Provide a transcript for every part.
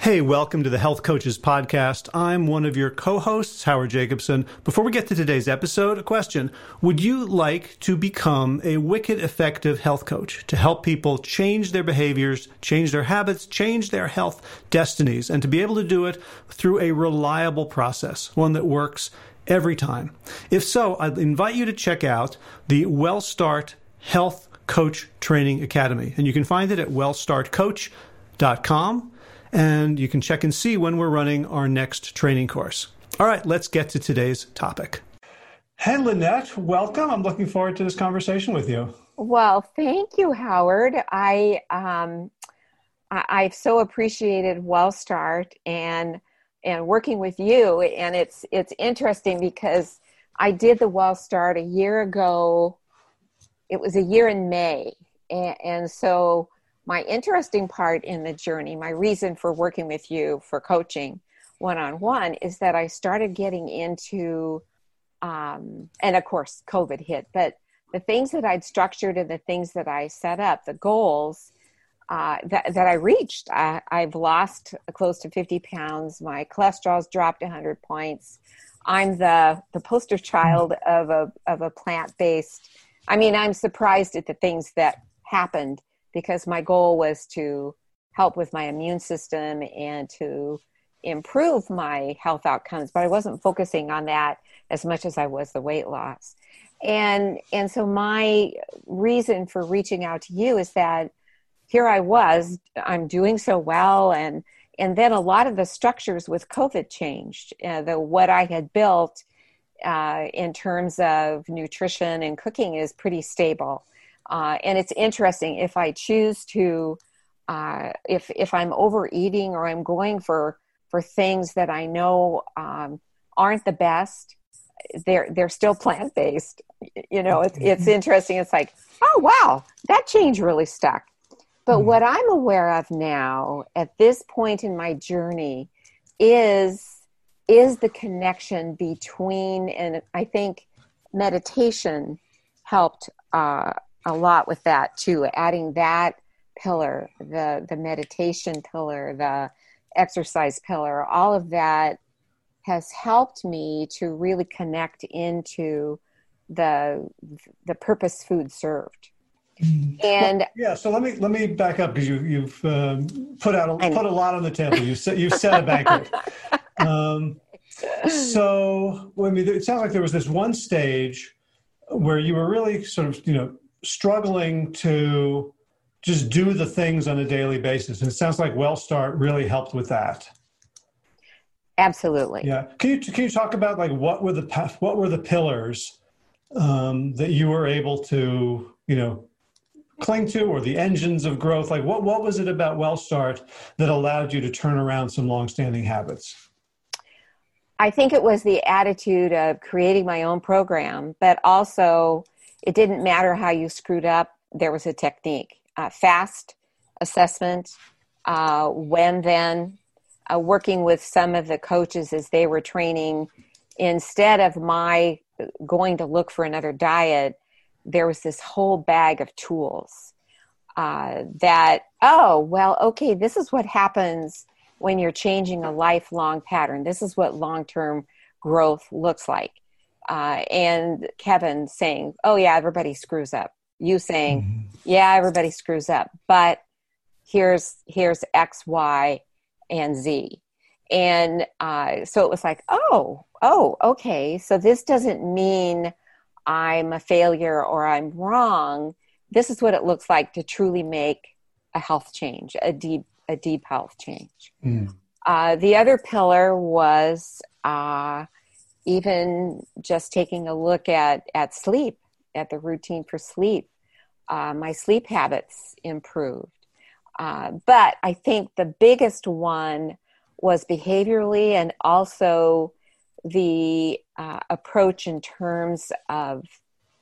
Hey, welcome to the Health Coaches Podcast. I'm one of your co hosts, Howard Jacobson. Before we get to today's episode, a question Would you like to become a wicked effective health coach to help people change their behaviors, change their habits, change their health destinies, and to be able to do it through a reliable process, one that works every time? If so, I'd invite you to check out the WellStart Health Coach Training Academy. And you can find it at wellstartcoach.com and you can check and see when we're running our next training course. All right, let's get to today's topic. Hey, Lynette, welcome. I'm looking forward to this conversation with you. Well, thank you, Howard. I um, I, have so appreciated WellStart and and working with you, and it's it's interesting because I did the WellStart a year ago. It was a year in May, and, and so my interesting part in the journey, my reason for working with you for coaching one on one is that I started getting into, um, and of course, COVID hit, but the things that I'd structured and the things that I set up, the goals uh, that, that I reached. I, I've lost close to 50 pounds. My cholesterol's dropped 100 points. I'm the, the poster child of a, of a plant based. I mean, I'm surprised at the things that happened because my goal was to help with my immune system and to improve my health outcomes but i wasn't focusing on that as much as i was the weight loss. And and so my reason for reaching out to you is that here i was i'm doing so well and and then a lot of the structures with covid changed uh, the what i had built uh, in terms of nutrition and cooking is pretty stable uh, and it's interesting if I choose to, uh, if if I'm overeating or I'm going for for things that I know um, aren't the best, they're they're still plant based. You know, it's it's mm-hmm. interesting. It's like, oh wow, that change really stuck. But mm-hmm. what I'm aware of now at this point in my journey is is the connection between and I think meditation helped uh, a lot with that too adding that pillar the the meditation pillar the exercise pillar all of that has helped me to really connect into the the purpose food served. Mm-hmm. and yeah so let me let me back up because you you've um, put out a, put a lot on the table. You set you set a banquet um, so I mean it sounds like there was this one stage where you were really sort of you know struggling to just do the things on a daily basis. And it sounds like WellStart really helped with that. Absolutely. Yeah. Can you can you talk about like what were the what were the pillars um, that you were able to you know cling to or the engines of growth? Like what what was it about WellStart that allowed you to turn around some longstanding habits? I think it was the attitude of creating my own program, but also it didn't matter how you screwed up, there was a technique. Uh, fast assessment, uh, when then, uh, working with some of the coaches as they were training, instead of my going to look for another diet, there was this whole bag of tools uh, that, oh, well, okay, this is what happens when you're changing a lifelong pattern. This is what long term growth looks like uh, and Kevin saying, "Oh yeah, everybody screws up." You saying, mm-hmm. "Yeah, everybody screws up," but here's here's X, Y, and Z, and uh, so it was like, "Oh, oh, okay." So this doesn't mean I'm a failure or I'm wrong. This is what it looks like to truly make a health change, a deep a deep health change. Mm. Uh, the other pillar was uh, even just taking a look at at sleep at the routine for sleep uh, my sleep habits improved. Uh, but i think the biggest one was behaviorally and also the uh, approach in terms of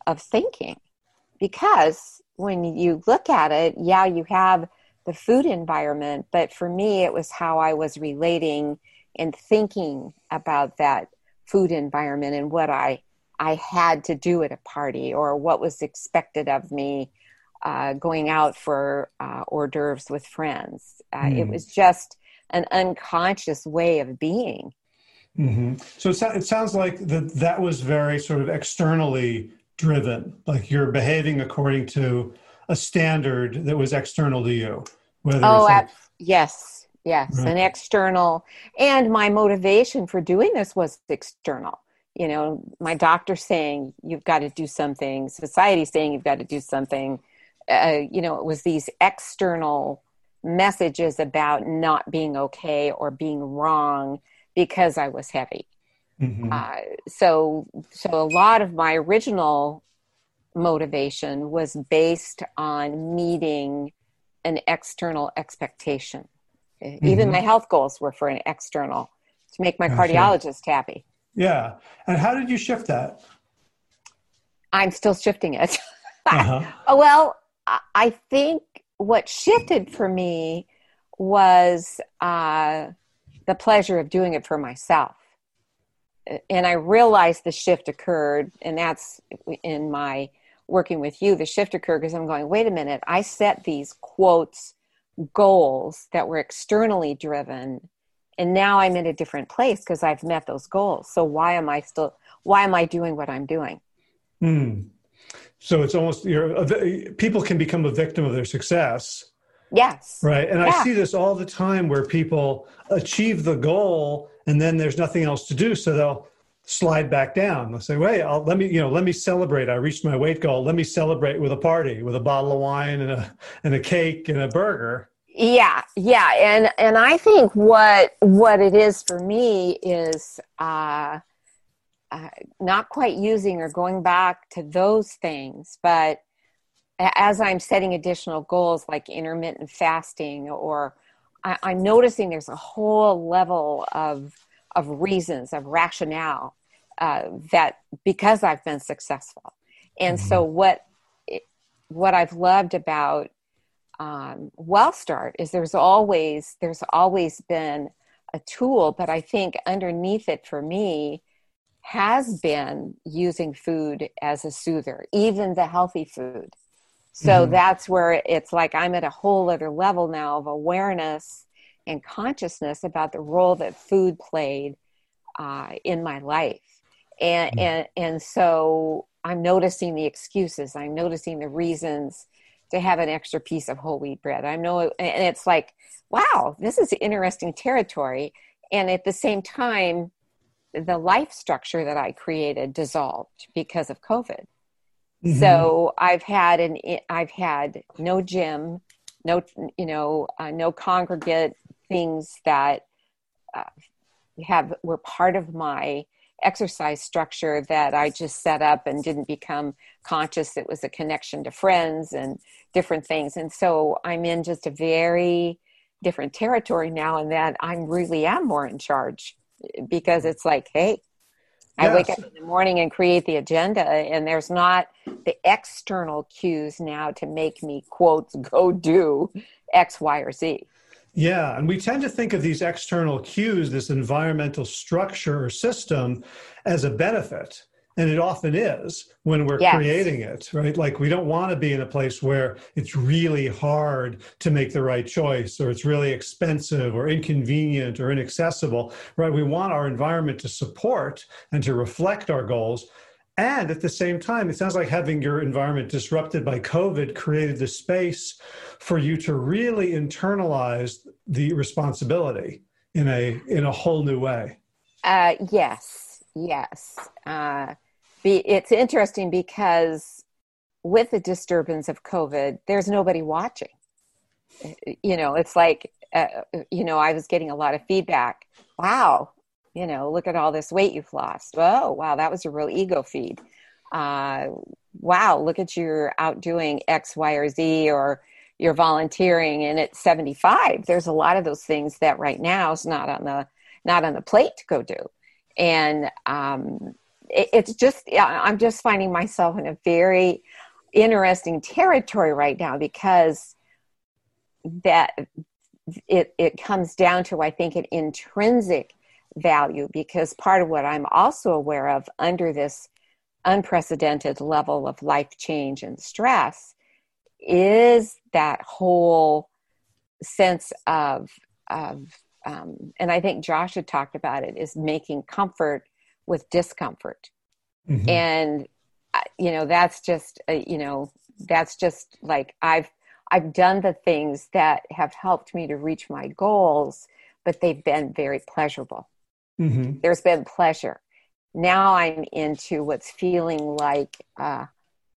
of thinking. Because when you look at it yeah you have the food environment but for me it was how i was relating and thinking about that food environment and what I I had to do at a party or what was expected of me uh, going out for uh, hors d'oeuvres with friends. Uh, mm. It was just an unconscious way of being. Mm-hmm. So it, it sounds like that that was very sort of externally driven, like you're behaving according to a standard that was external to you. Whether oh, like, yes, yes, right. an external, and my motivation for doing this was external. You know, my doctor saying you've got to do something, society saying you've got to do something. Uh, you know, it was these external messages about not being okay or being wrong because I was heavy. Mm-hmm. Uh, so, so a lot of my original motivation was based on meeting an external expectation. Mm-hmm. Even my health goals were for an external to make my cardiologist happy. Yeah. And how did you shift that? I'm still shifting it. uh-huh. well, I think what shifted for me was uh, the pleasure of doing it for myself. And I realized the shift occurred, and that's in my working with you. The shift occurred because I'm going, wait a minute, I set these quotes, goals that were externally driven, and now I'm in a different place because I've met those goals. So why am I still, why am I doing what I'm doing? Hmm. So it's almost you're people can become a victim of their success. Yes. Right. And yeah. I see this all the time where people achieve the goal and then there's nothing else to do. So they'll slide back down. They'll say, wait, I'll, let me, you know, let me celebrate. I reached my weight goal. Let me celebrate with a party, with a bottle of wine and a, and a cake and a burger. Yeah. Yeah. And, and I think what, what it is for me is, uh, uh, not quite using or going back to those things, but as I'm setting additional goals like intermittent fasting, or I, I'm noticing there's a whole level of of reasons, of rationale uh, that because I've been successful, and mm-hmm. so what what I've loved about um, WellStart is there's always there's always been a tool, but I think underneath it for me has been using food as a soother, even the healthy food. So mm-hmm. that's where it's like I'm at a whole other level now of awareness and consciousness about the role that food played uh, in my life. And, mm-hmm. and, and so I'm noticing the excuses, I'm noticing the reasons to have an extra piece of whole wheat bread. I know, and it's like, wow, this is interesting territory. And at the same time, the life structure that I created dissolved because of COVID. Mm-hmm. So I've had an I've had no gym, no you know uh, no congregate things that uh, have were part of my exercise structure that I just set up and didn't become conscious. It was a connection to friends and different things, and so I'm in just a very different territory now, and that I'm really am more in charge because it's like, hey, I wake up in the morning and create the agenda, and there's not the external cues now to make me, quotes, go do X, Y, or Z. Yeah, and we tend to think of these external cues, this environmental structure or system, as a benefit and it often is when we're yes. creating it right? Like we don't want to be in a place where it's really hard to make the right choice or it's really expensive or inconvenient or inaccessible right? We want our environment to support and to reflect our goals. And at the same time, it sounds like having your environment disrupted by COVID created the space for you to really internalize the responsibility in a in a whole new way. Uh, yes, yes. Uh, be, it's interesting because with the disturbance of COVID, there's nobody watching. You know, it's like, uh, you know, I was getting a lot of feedback. Wow, you know, look at all this weight you've lost. Oh, wow, that was a real ego feed. Uh, wow, look at you're out doing X, Y, or Z, or you're volunteering and at 75. There's a lot of those things that right now is not on the not on the plate to go do. And um, it's just i'm just finding myself in a very interesting territory right now because that it it comes down to i think an intrinsic value because part of what i'm also aware of under this unprecedented level of life change and stress is that whole sense of of um, and I think Josh had talked about it, is making comfort with discomfort. Mm-hmm. And, uh, you know, that's just, uh, you know, that's just like I've, I've done the things that have helped me to reach my goals, but they've been very pleasurable. Mm-hmm. There's been pleasure. Now I'm into what's feeling like, uh,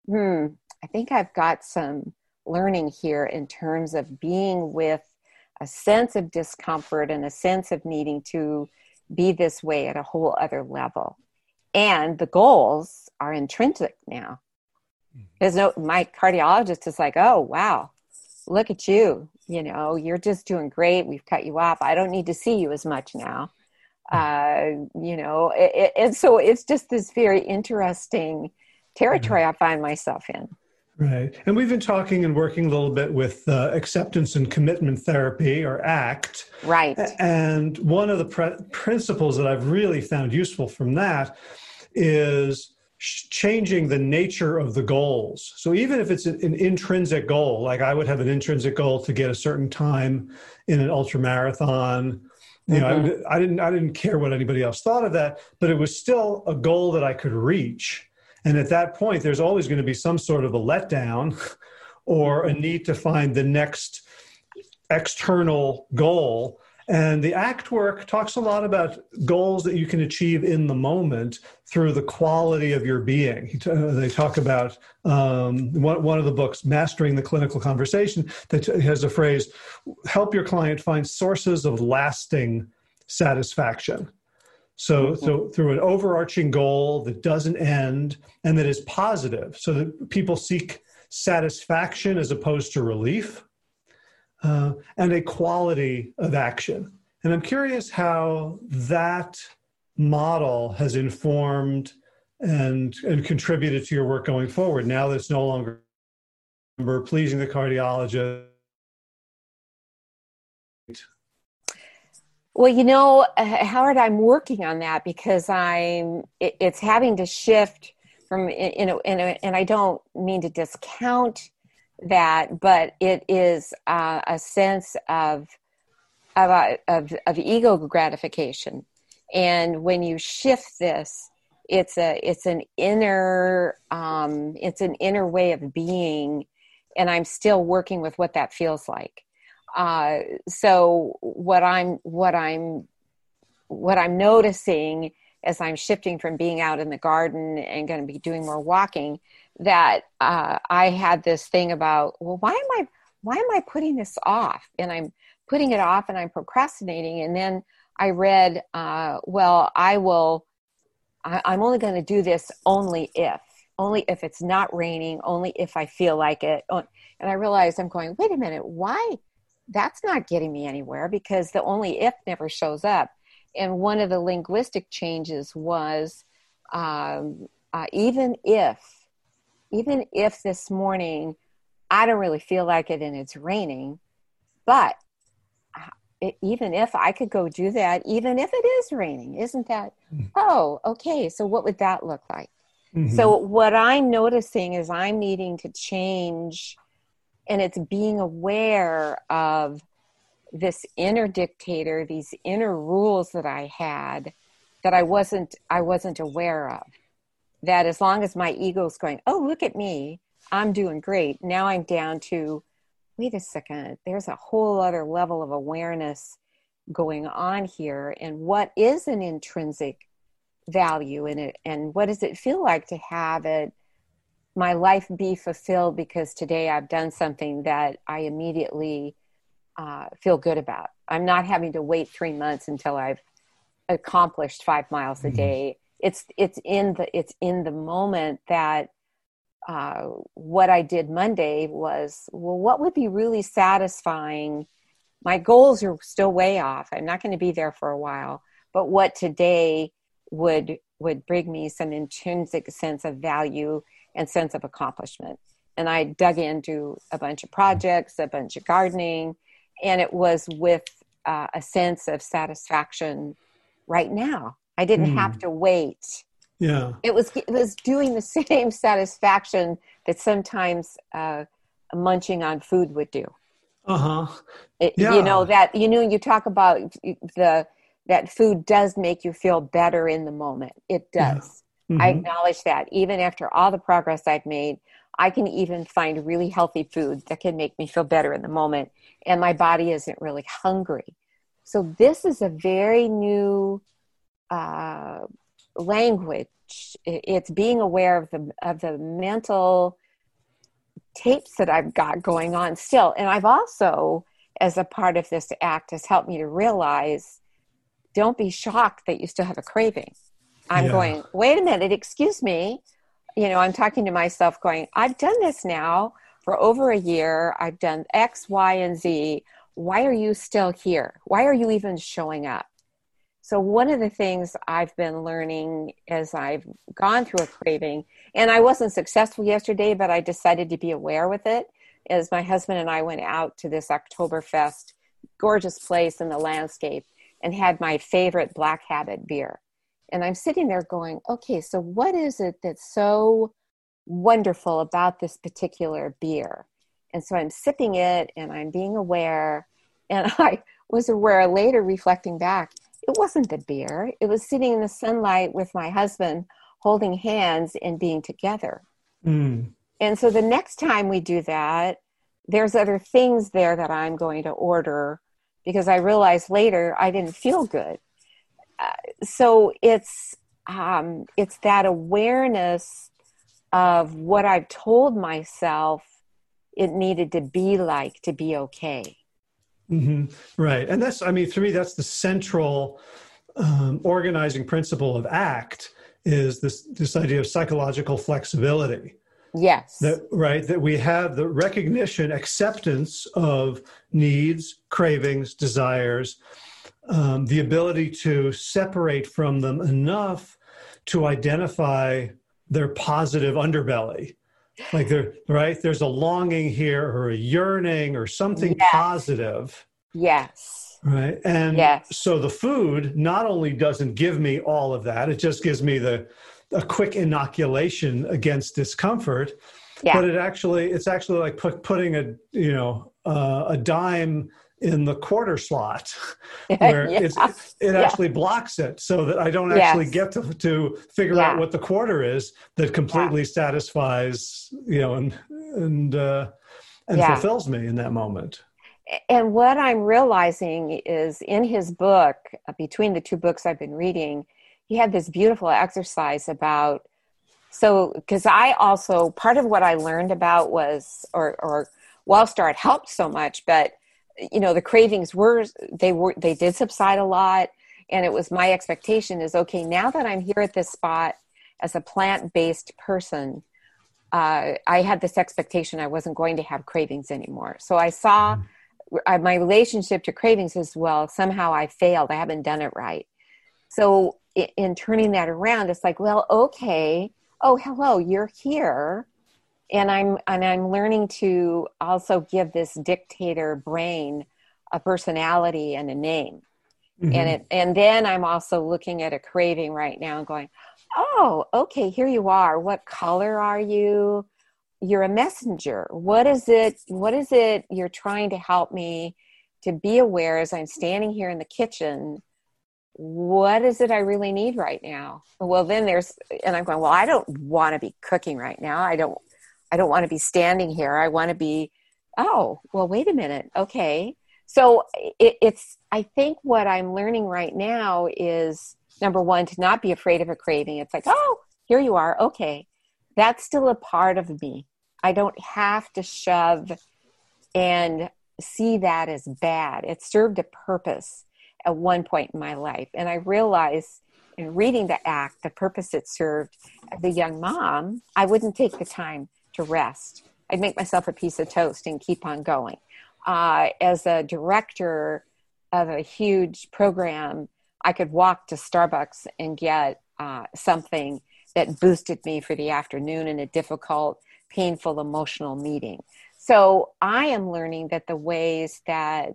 hmm, I think I've got some learning here in terms of being with a sense of discomfort and a sense of needing to be this way at a whole other level. And the goals are intrinsic now. Mm-hmm. There's no, my cardiologist is like, oh, wow, look at you. You know, you're just doing great. We've cut you off. I don't need to see you as much now. Mm-hmm. Uh, you know, it, it, and so it's just this very interesting territory I find myself in. Right. And we've been talking and working a little bit with uh, acceptance and commitment therapy or ACT. Right. And one of the pre- principles that I've really found useful from that is changing the nature of the goals. So even if it's an, an intrinsic goal, like I would have an intrinsic goal to get a certain time in an ultra marathon, you know, mm-hmm. I, I didn't I didn't care what anybody else thought of that, but it was still a goal that I could reach and at that point, there's always going to be some sort of a letdown or a need to find the next external goal. And the ACT work talks a lot about goals that you can achieve in the moment through the quality of your being. They talk about um, one, one of the books, Mastering the Clinical Conversation, that has a phrase help your client find sources of lasting satisfaction. So, mm-hmm. so through an overarching goal that doesn't end and that is positive, so that people seek satisfaction as opposed to relief, uh, and a quality of action. And I'm curious how that model has informed and and contributed to your work going forward. Now that it's no longer pleasing the cardiologist Well, you know, Howard, I'm working on that because I'm. It, it's having to shift from you know, and and I don't mean to discount that, but it is uh, a sense of of, uh, of of ego gratification, and when you shift this, it's a it's an inner um, it's an inner way of being, and I'm still working with what that feels like uh, so what I'm what I'm what I'm noticing as I'm shifting from being out in the garden and going to be doing more walking that uh, I had this thing about well why am I why am I putting this off? And I'm putting it off and I'm procrastinating. And then I read uh, well I will I, I'm only going to do this only if only if it's not raining only if I feel like it. And I realized I'm going wait a minute why that's not getting me anywhere because the only if never shows up. And one of the linguistic changes was um, uh, even if, even if this morning I don't really feel like it and it's raining, but uh, it, even if I could go do that, even if it is raining, isn't that? Mm-hmm. Oh, okay. So what would that look like? Mm-hmm. So what I'm noticing is I'm needing to change and it's being aware of this inner dictator these inner rules that i had that i wasn't i wasn't aware of. That as long as my ego's going oh look at me i'm doing great now i'm down to wait a second there's a whole other level of awareness going on here and what is an intrinsic value in it? And what does it feel like to have it my life be fulfilled because today I've done something that I immediately uh, feel good about. I'm not having to wait three months until I've accomplished five miles a mm-hmm. day. It's it's in the it's in the moment that uh, what I did Monday was well, what would be really satisfying? My goals are still way off. I'm not going to be there for a while, but what today would would bring me some intrinsic sense of value and sense of accomplishment. And I dug into a bunch of projects, a bunch of gardening, and it was with uh, a sense of satisfaction right now. I didn't mm. have to wait. Yeah, it was it was doing the same satisfaction that sometimes uh, munching on food would do. Uh huh. Yeah. You know that you know you talk about the that food does make you feel better in the moment. It does. Yeah. Mm-hmm. I acknowledge that. Even after all the progress I've made, I can even find really healthy food that can make me feel better in the moment, and my body isn't really hungry. So this is a very new uh, language. It's being aware of the of the mental tapes that I've got going on still, and I've also, as a part of this act, has helped me to realize don't be shocked that you still have a craving. I'm yeah. going, wait a minute, excuse me. You know, I'm talking to myself going, I've done this now for over a year. I've done X, Y, and Z. Why are you still here? Why are you even showing up? So, one of the things I've been learning as I've gone through a craving, and I wasn't successful yesterday, but I decided to be aware with it, is my husband and I went out to this Oktoberfest, gorgeous place in the landscape and had my favorite Black Habit beer. And I'm sitting there going, okay, so what is it that's so wonderful about this particular beer? And so I'm sipping it and I'm being aware. And I was aware later, reflecting back, it wasn't the beer. It was sitting in the sunlight with my husband, holding hands and being together. Mm. And so the next time we do that, there's other things there that I'm going to order because I realized later I didn't feel good. Uh, so it's um, it's that awareness of what I've told myself it needed to be like to be okay. Mm-hmm. Right, and that's I mean, to me, that's the central um, organizing principle of ACT is this this idea of psychological flexibility Yes. That right that we have the recognition, acceptance of needs, cravings, desires, um, the ability to separate from them enough to identify their positive underbelly. Like there, right? There's a longing here or a yearning or something yes. positive. Yes. Right. And yes. so the food not only doesn't give me all of that, it just gives me the a quick inoculation against discomfort yeah. but it actually it's actually like put, putting a you know uh, a dime in the quarter slot where yeah. it's, it yeah. actually blocks it so that I don't actually yes. get to, to figure out what the quarter is that completely satisfies, you know, and, and, uh, and fulfills me in that moment. And what I'm realizing is in his book, between the two books I've been reading, he had this beautiful exercise about so because i also part of what i learned about was or or WellStart helped so much but you know the cravings were they were they did subside a lot. And it was my expectation is okay now that i'm here at this spot as a plant-based person uh, i had this expectation i wasn't going to have cravings anymore. So i saw mm-hmm. my relationship to cravings as well somehow i failed. I haven't done it right. So in turning that around, it's like, well, okay, oh, hello, you're here. And I'm and I'm learning to also give this dictator brain a personality and a name. Mm-hmm. And it and then I'm also looking at a craving right now and going, oh, okay, here you are. What color are you? You're a messenger. What is it? What is it you're trying to help me to be aware as I'm standing here in the kitchen what is it I really need right now? Well, then there's, and I'm going, well, I don't want to be cooking right now. I don't, I don't want to be standing here. I want to be, oh, well, wait a minute. Okay. So it, it's, I think what I'm learning right now is number one, to not be afraid of a craving. It's like, oh, here you are. Okay. That's still a part of me. I don't have to shove and see that as bad. It served a purpose at one point in my life. And I realized in reading the act, the purpose it served as a young mom, I wouldn't take the time to rest. I'd make myself a piece of toast and keep on going. Uh, as a director of a huge program, I could walk to Starbucks and get uh, something that boosted me for the afternoon in a difficult, painful, emotional meeting. So I am learning that the ways that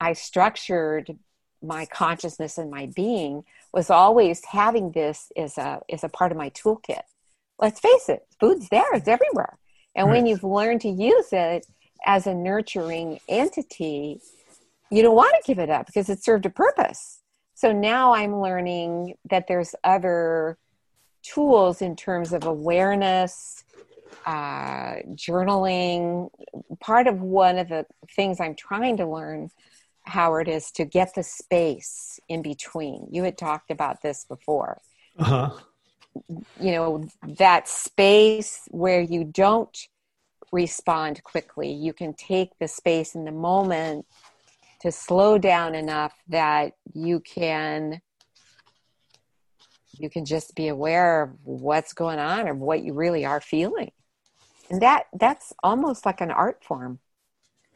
I structured my consciousness and my being was always having this as a as a part of my toolkit. Let's face it, food's there, it's everywhere. And right. when you've learned to use it as a nurturing entity, you don't want to give it up because it served a purpose. So now I'm learning that there's other tools in terms of awareness, uh, journaling. Part of one of the things I'm trying to learn, Howard, is to get the space in between. You had talked about this before. Uh-huh. You know, that space where you don't respond quickly. You can take the space in the moment to slow down enough that you can you can just be aware of what's going on or what you really are feeling and that that's almost like an art form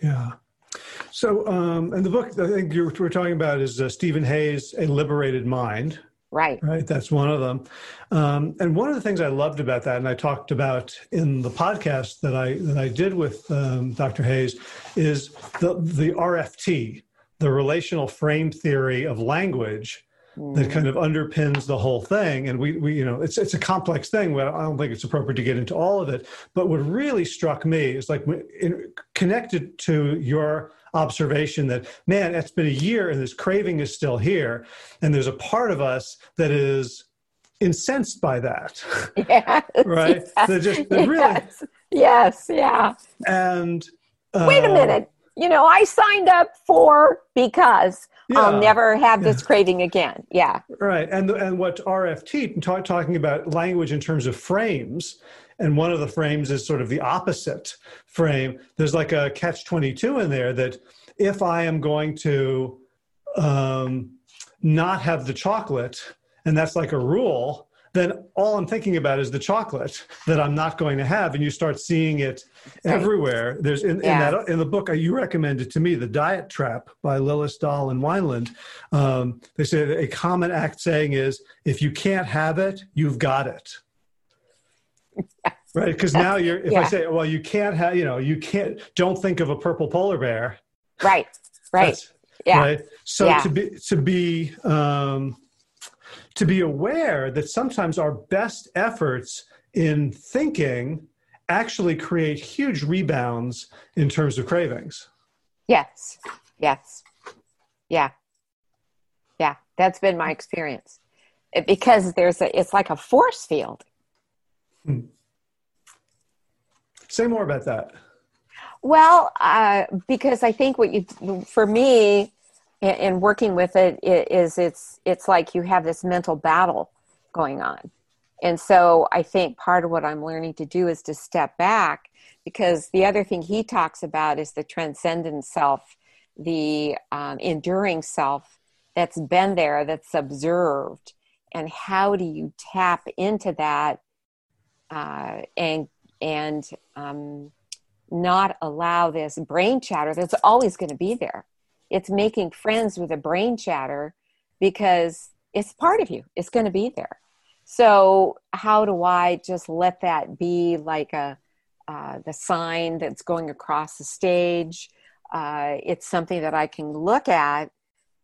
yeah so um and the book i think you were talking about is uh, Steven Hayes a liberated mind right right that's one of them um, and one of the things i loved about that and i talked about in the podcast that i that i did with um, dr hayes is the the rft the relational frame theory of language that kind of underpins the whole thing. And we, we, you know, it's it's a complex thing. But I don't think it's appropriate to get into all of it. But what really struck me is like in, connected to your observation that man, it's been a year and this craving is still here, and there's a part of us that is incensed by that. Yes, right? Yes, just really. Yes, yes, yeah. And uh, wait a minute you know, I signed up for because yeah. I'll never have this craving again. Yeah. Right. And and what RFT talk, talking about language in terms of frames, and one of the frames is sort of the opposite frame. There's like a catch 22 in there that if I am going to um, not have the chocolate, and that's like a rule, then all I'm thinking about is the chocolate that I'm not going to have, and you start seeing it right. everywhere. There's in, yeah. in, that in the book uh, you recommended to me, "The Diet Trap" by Lillis Dahl and Weineland. Um, they say a common act saying is, "If you can't have it, you've got it." Yes. Right, because now you're. If yeah. I say, "Well, you can't have," you know, you can't. Don't think of a purple polar bear. Right. Right. yeah. Right. So yeah. to be to be um, to be aware that sometimes our best efforts in thinking actually create huge rebounds in terms of cravings. Yes. Yes. Yeah. Yeah. That's been my experience. It, because there's a, it's like a force field. Hmm. Say more about that. Well, uh, because I think what you, for me, in working with it is it's it's like you have this mental battle going on and so i think part of what i'm learning to do is to step back because the other thing he talks about is the transcendent self the um, enduring self that's been there that's observed and how do you tap into that uh, and and um, not allow this brain chatter that's always going to be there. It's making friends with a brain chatter because it's part of you. It's going to be there. So how do i just let that be like a uh, the sign that's going across the stage? Uh, it's something that i can look at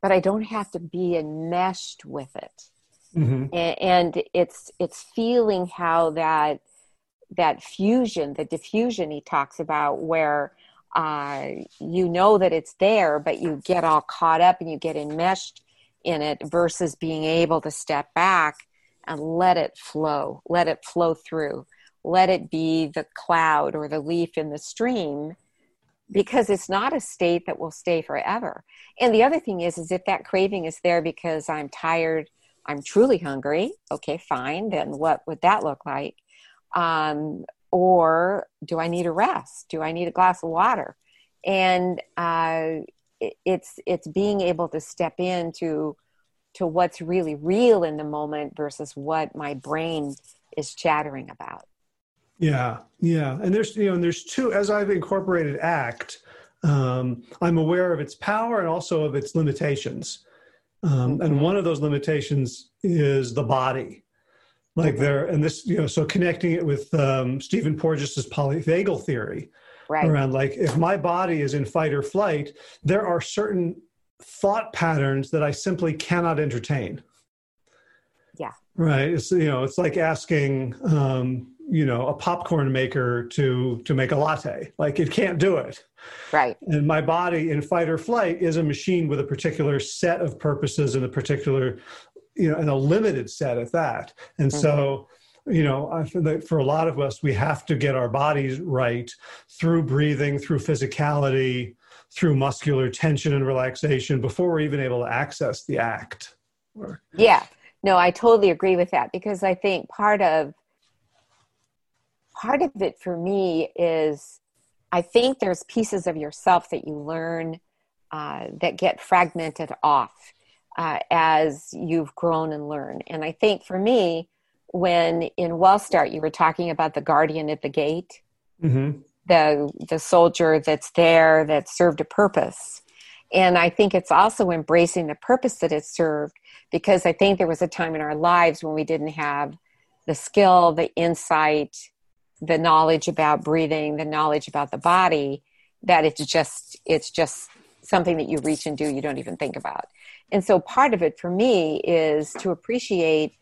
but i don't have to be enmeshed with it mm-hmm. and, and it's it's feeling how that that fusion the diffusion he talks about where uh, you know that it's there, but you get all caught up and you get enmeshed in it versus being able to step back and let it flow, let it flow through, let it be the cloud or the leaf in the stream because it's not a state that will stay forever. And the other thing is, is if that craving is there because I'm tired, I'm truly hungry, okay, fine, then what would that look like? Um, or do I need a rest? Do I need a glass of water? And uh, it, it's it's being able to step into to what's really real in the moment versus what my brain is chattering about. Yeah, yeah, and there's you know, and there's two. As I've incorporated ACT, um, I'm aware of its power and also of its limitations. Um. And one of those limitations is the body. Like there and this you know so connecting it with um, stephen porges's polyvagal theory right. around like if my body is in fight or flight there are certain thought patterns that i simply cannot entertain. Yeah. Right? It's you know it's like asking um, you know a popcorn maker to to make a latte. Like it can't do it. Right. And my body in fight or flight is a machine with a particular set of purposes and a particular you know and a limited set at that. And mm-hmm. so you know i feel that for a lot of us we have to get our bodies right through breathing through physicality through muscular tension and relaxation before we're even able to access the act. Yeah. No i totally agree with that because i think part of part of it for me is I think there's pieces of yourself that you learn uh, that get fragmented off uh, as you've grown and learned. And I think for me, when in WellStart you were talking about the guardian at the gate, mm-hmm. the the soldier that's there that served a purpose. And I think it's also embracing the purpose that it served because I think there was a time in our lives when we didn't have the skill, the insight, the knowledge about breathing, the knowledge about the body, that it's just it's just something that you reach and do you don't even think about. And so part of it for me is to appreciate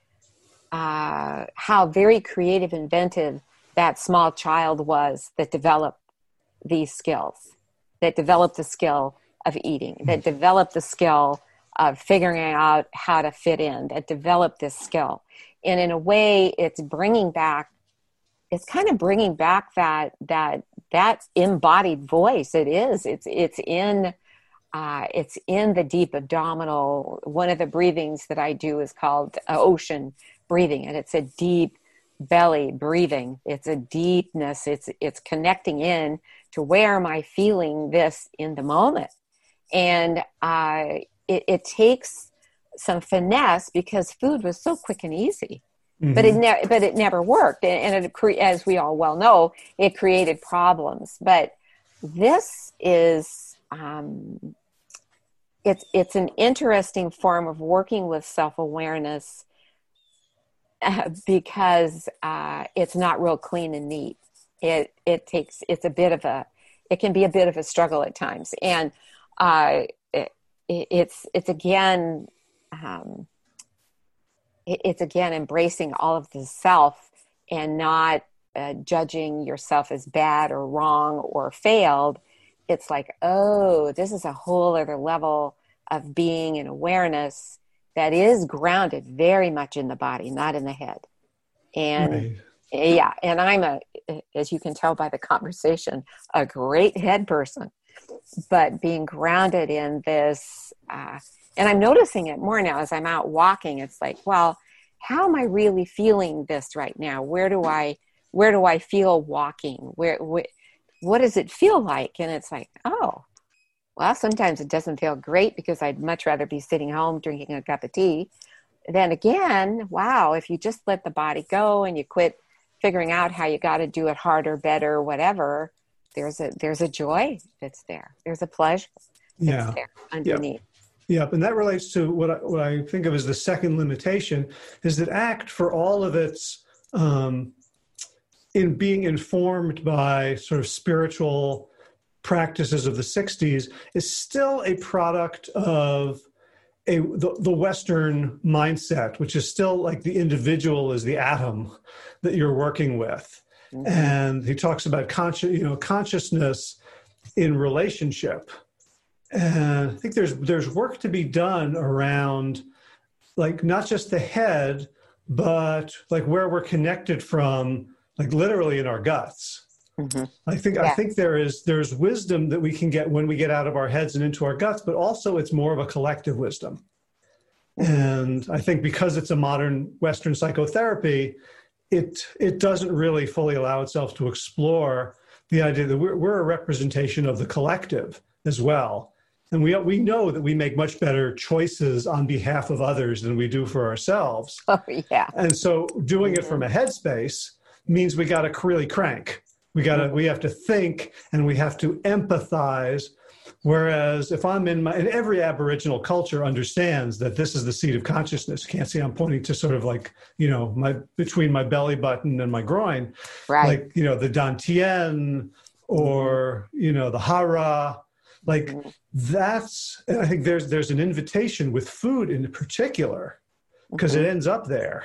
uh, how very creative, inventive that small child was that developed these skills, that developed the skill of eating, that developed the skill of figuring out how to fit in, that developed this skill. And in a way, it's bringing back it's kind of bringing back that that that embodied voice. It is. It's it's in uh, it's in the deep abdominal. One of the breathings that i do is called uh, ocean breathing and it's a deep belly breathing. It's a deepness. It's it's connecting in to where am i feeling this in the moment. And uh, it, it takes some finesse because food was so quick and easy Mm-hmm. But it never, but it never worked, and, it cre- as we all well know, it created problems. But this is um, it's it's an interesting form of working with self awareness uh, because uh, it's not real clean and neat. It it takes it's a bit of a it can be a bit of a struggle at times, and uh, it, it's it's again. Um, it's again embracing all of the self and not uh, judging yourself as bad or wrong or failed. It's like oh this is a whole other level of being and awareness that is grounded very much in the body not in the head. And right. yeah and i'm a as you can tell by the conversation a great head person. But being grounded in this uh, and i'm noticing it more now as i'm out walking. It's like well how am i really feeling this right now? Where do i where do i feel walking? Where, where what does it feel like? And it's like oh well sometimes it doesn't feel great because i'd much rather be sitting home drinking a cup of tea then again wow if you just let the body go and you quit figuring out how you got to do it harder better whatever there's a there's a joy that's there. There's a pleasure that's yeah. there underneath Yep, and that relates to what I, what I think of as the second limitation is that ACT, for all of its um, in being informed by sort of spiritual practices of the 60s, is still a product of a the, the Western mindset, which is still like the individual is the atom that you're working with. Mm-hmm. And he talks about conscious, you know, consciousness in relationship and I think there's there's work to be done around like not just the head, but like where we're connected from, like literally in our guts. Mm-hmm. I think yeah. I think there is there's wisdom that we can get when we get out of our heads and into our guts, but also it's more of a collective wisdom. And I think because it's a modern Western psychotherapy, it it doesn't really fully allow itself to explore the idea that we're, we're a representation of the collective as well and we we know that we make much better choices on behalf of others than we do for ourselves. Oh yeah. And so doing mm-hmm. it from a headspace means we got to really crank. We got to mm-hmm. we have to think and we have to empathize. Whereas if I'm in my, and every Aboriginal culture understands that this is the seat of consciousness. You can't see I'm pointing to sort of like, you know, my, between my belly button and my groin. Right. Like, you know, the Dantien or, you know, the Hara like mm-hmm. that's, I think there's there's an invitation with food in particular because Mhm. it ends up there.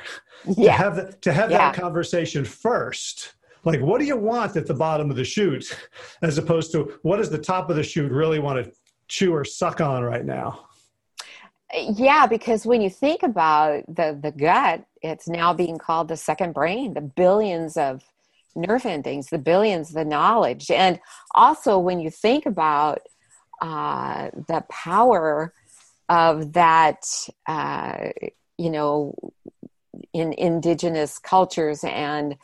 To have, the, to have Yeah. that conversation first. Like, what do you want at the bottom of the chute, as opposed to what does the top of the chute really want to chew or suck on right now? Yeah, because when you think about the the gut, it's now being called the second brain, the billions of nerve endings, the billions, the knowledge, and also when you think about uh, the power of that, uh, you know, in indigenous cultures, and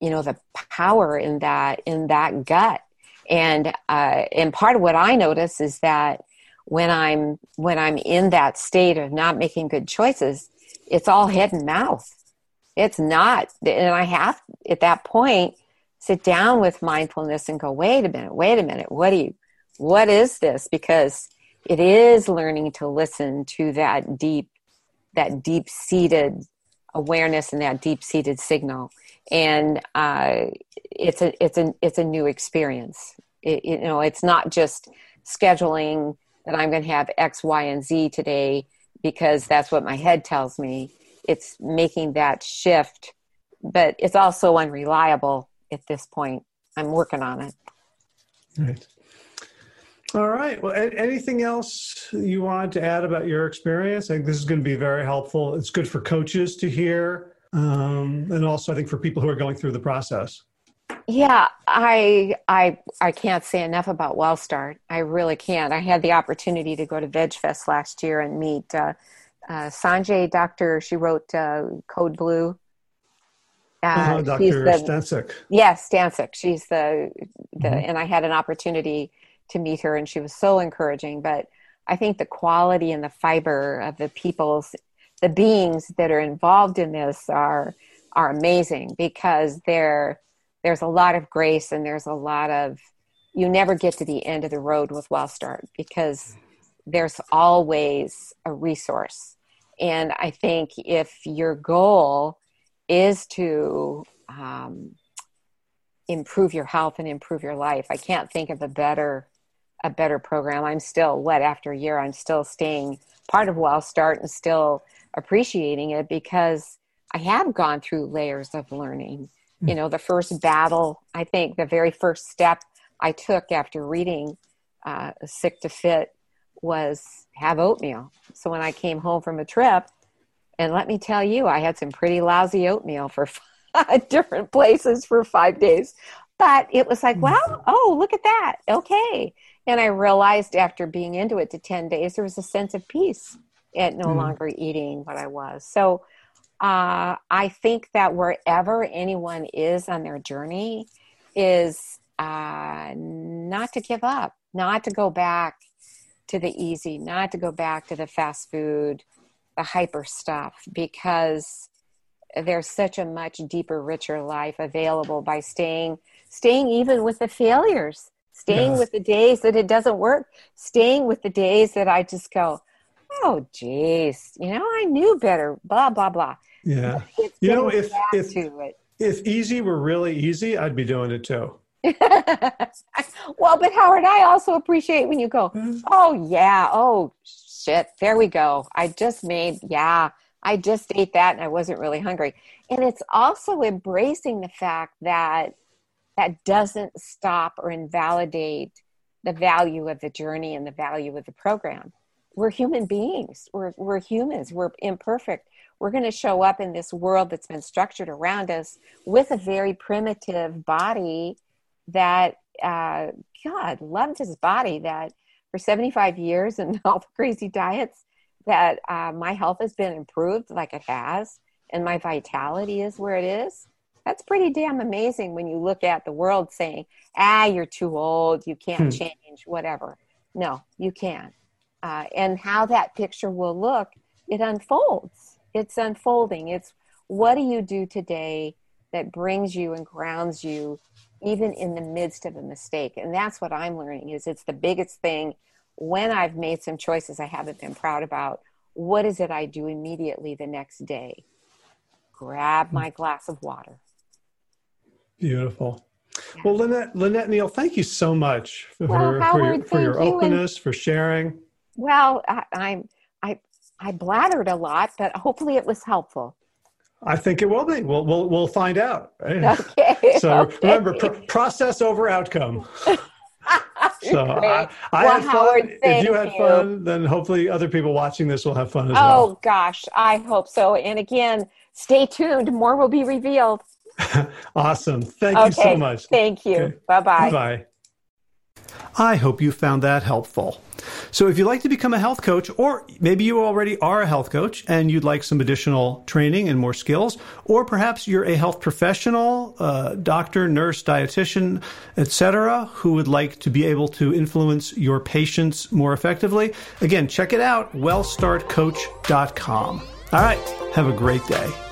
you know the power in that in that gut, and uh, and part of what I notice is that when I'm when I'm in that state of not making good choices, it's all head and mouth. It's not, and I have at that point sit down with mindfulness and go, wait a minute, wait a minute, what do you, what is this? Because it is learning to listen to that deep, that deep seated awareness and that deep seated signal, and uh, it's a it's a it's a new experience. It, you know, it's not just scheduling that I'm going to have X, Y, and Z today because that's what my head tells me. It's making that shift, but it's also unreliable at this point. I'm working on it. Right. All right. Well, anything else you want to add about your experience? I think this is going to be very helpful. It's good for coaches to hear, um, and also I think for people who are going through the process. Yeah, I I I can't say enough about WellStart. I really can't. I had the opportunity to go to VegFest last year and meet uh, uh, Sanjay Doctor. She wrote uh, Code Blue. Uh, she's Dr. the- Stensick. Yes, Stancic. She's the the, Mhm. and I had an opportunity to meet her, and she was so encouraging. But I think the quality and the fiber of the people's, the beings that are involved in this are are amazing because there there's a lot of grace and there's a lot of you never get to the end of the road with well WellStart because there's always a resource. And I think if your goal is to um, improve your health and improve your life. I can't think of a better a better program. I'm still what after a year I'm still staying part of WellStart and still appreciating it because I have gone through layers of learning. You know, the first battle, I think the very first step I took after reading uh, Sick to Fit was have oatmeal. So when I came home from a trip, and let me tell you, I had some pretty lousy oatmeal for five different places for five days. But it was like, wow, oh, look at that. Okay. And I realized after being into it to 10 days, there was a sense of peace at no Mhm. longer eating what I was. So uh, I think that wherever anyone is on their journey, is uh, not to give up, not to go back to the easy, not to go back to the fast food, the hyper stuff, because there's such a much deeper, richer life available by staying, staying even with the failures, staying Yeah. with the days that it doesn't work, staying with the days that I just go, oh, geez, you know, I knew better, blah blah blah. Yeah. It's You know, if- if-. If easy were really easy, I'd be doing it too. well, but Howard, I also appreciate when you go, Mhm. oh, yeah, oh, shit, there we go. I just made, yeah, I just ate that and I wasn't really hungry. And it's also embracing the fact that that doesn't stop or invalidate the value of the journey and the value of the program. We're human beings, we're, we're humans, we're imperfect. We're going to show up in this world that's been structured around us with a very primitive body that uh, God loved his body. That for 75 years and all the crazy diets, that uh, my health has been improved like it has, and my vitality is where it is. That's pretty damn amazing when you look at the world saying, ah, you're too old, you can't Hmm. change, whatever. No, you can. Uh, and how that picture will look, it unfolds. It's unfolding. It's what do you do today that brings you and grounds you even in the midst of a mistake and that's what i'm learning is it's the biggest thing when i've made some choices i haven't been proud about what is it i do immediately the next day grab my glass of water Beautiful. Well, Lynette, Lynette Neal, thank you so much for, Well, for your, for your thank you, and- openness, for sharing. well I, i'm i I blattered a lot, but hopefully it was helpful. I think it will be. We'll we'll we'll find out. Right? Okay. So okay. remember, pr- process over outcome. so I, I well, had Howard, fun. If you had you. fun, then hopefully other people watching this will have fun as oh, well. Oh gosh, I hope so. And again, stay tuned. More will be revealed. awesome. Thank okay. you so much. Thank you. Okay. Bye bye. Bye. I hope you found that helpful. So, if you'd like to become a health coach, or maybe you already are a health coach and you'd like some additional training and more skills, or perhaps you're a health professional, uh, doctor, nurse, dietitian, etc., who would like to be able to influence your patients more effectively, again, check it out wellstartcoach.com. All right, have a great day.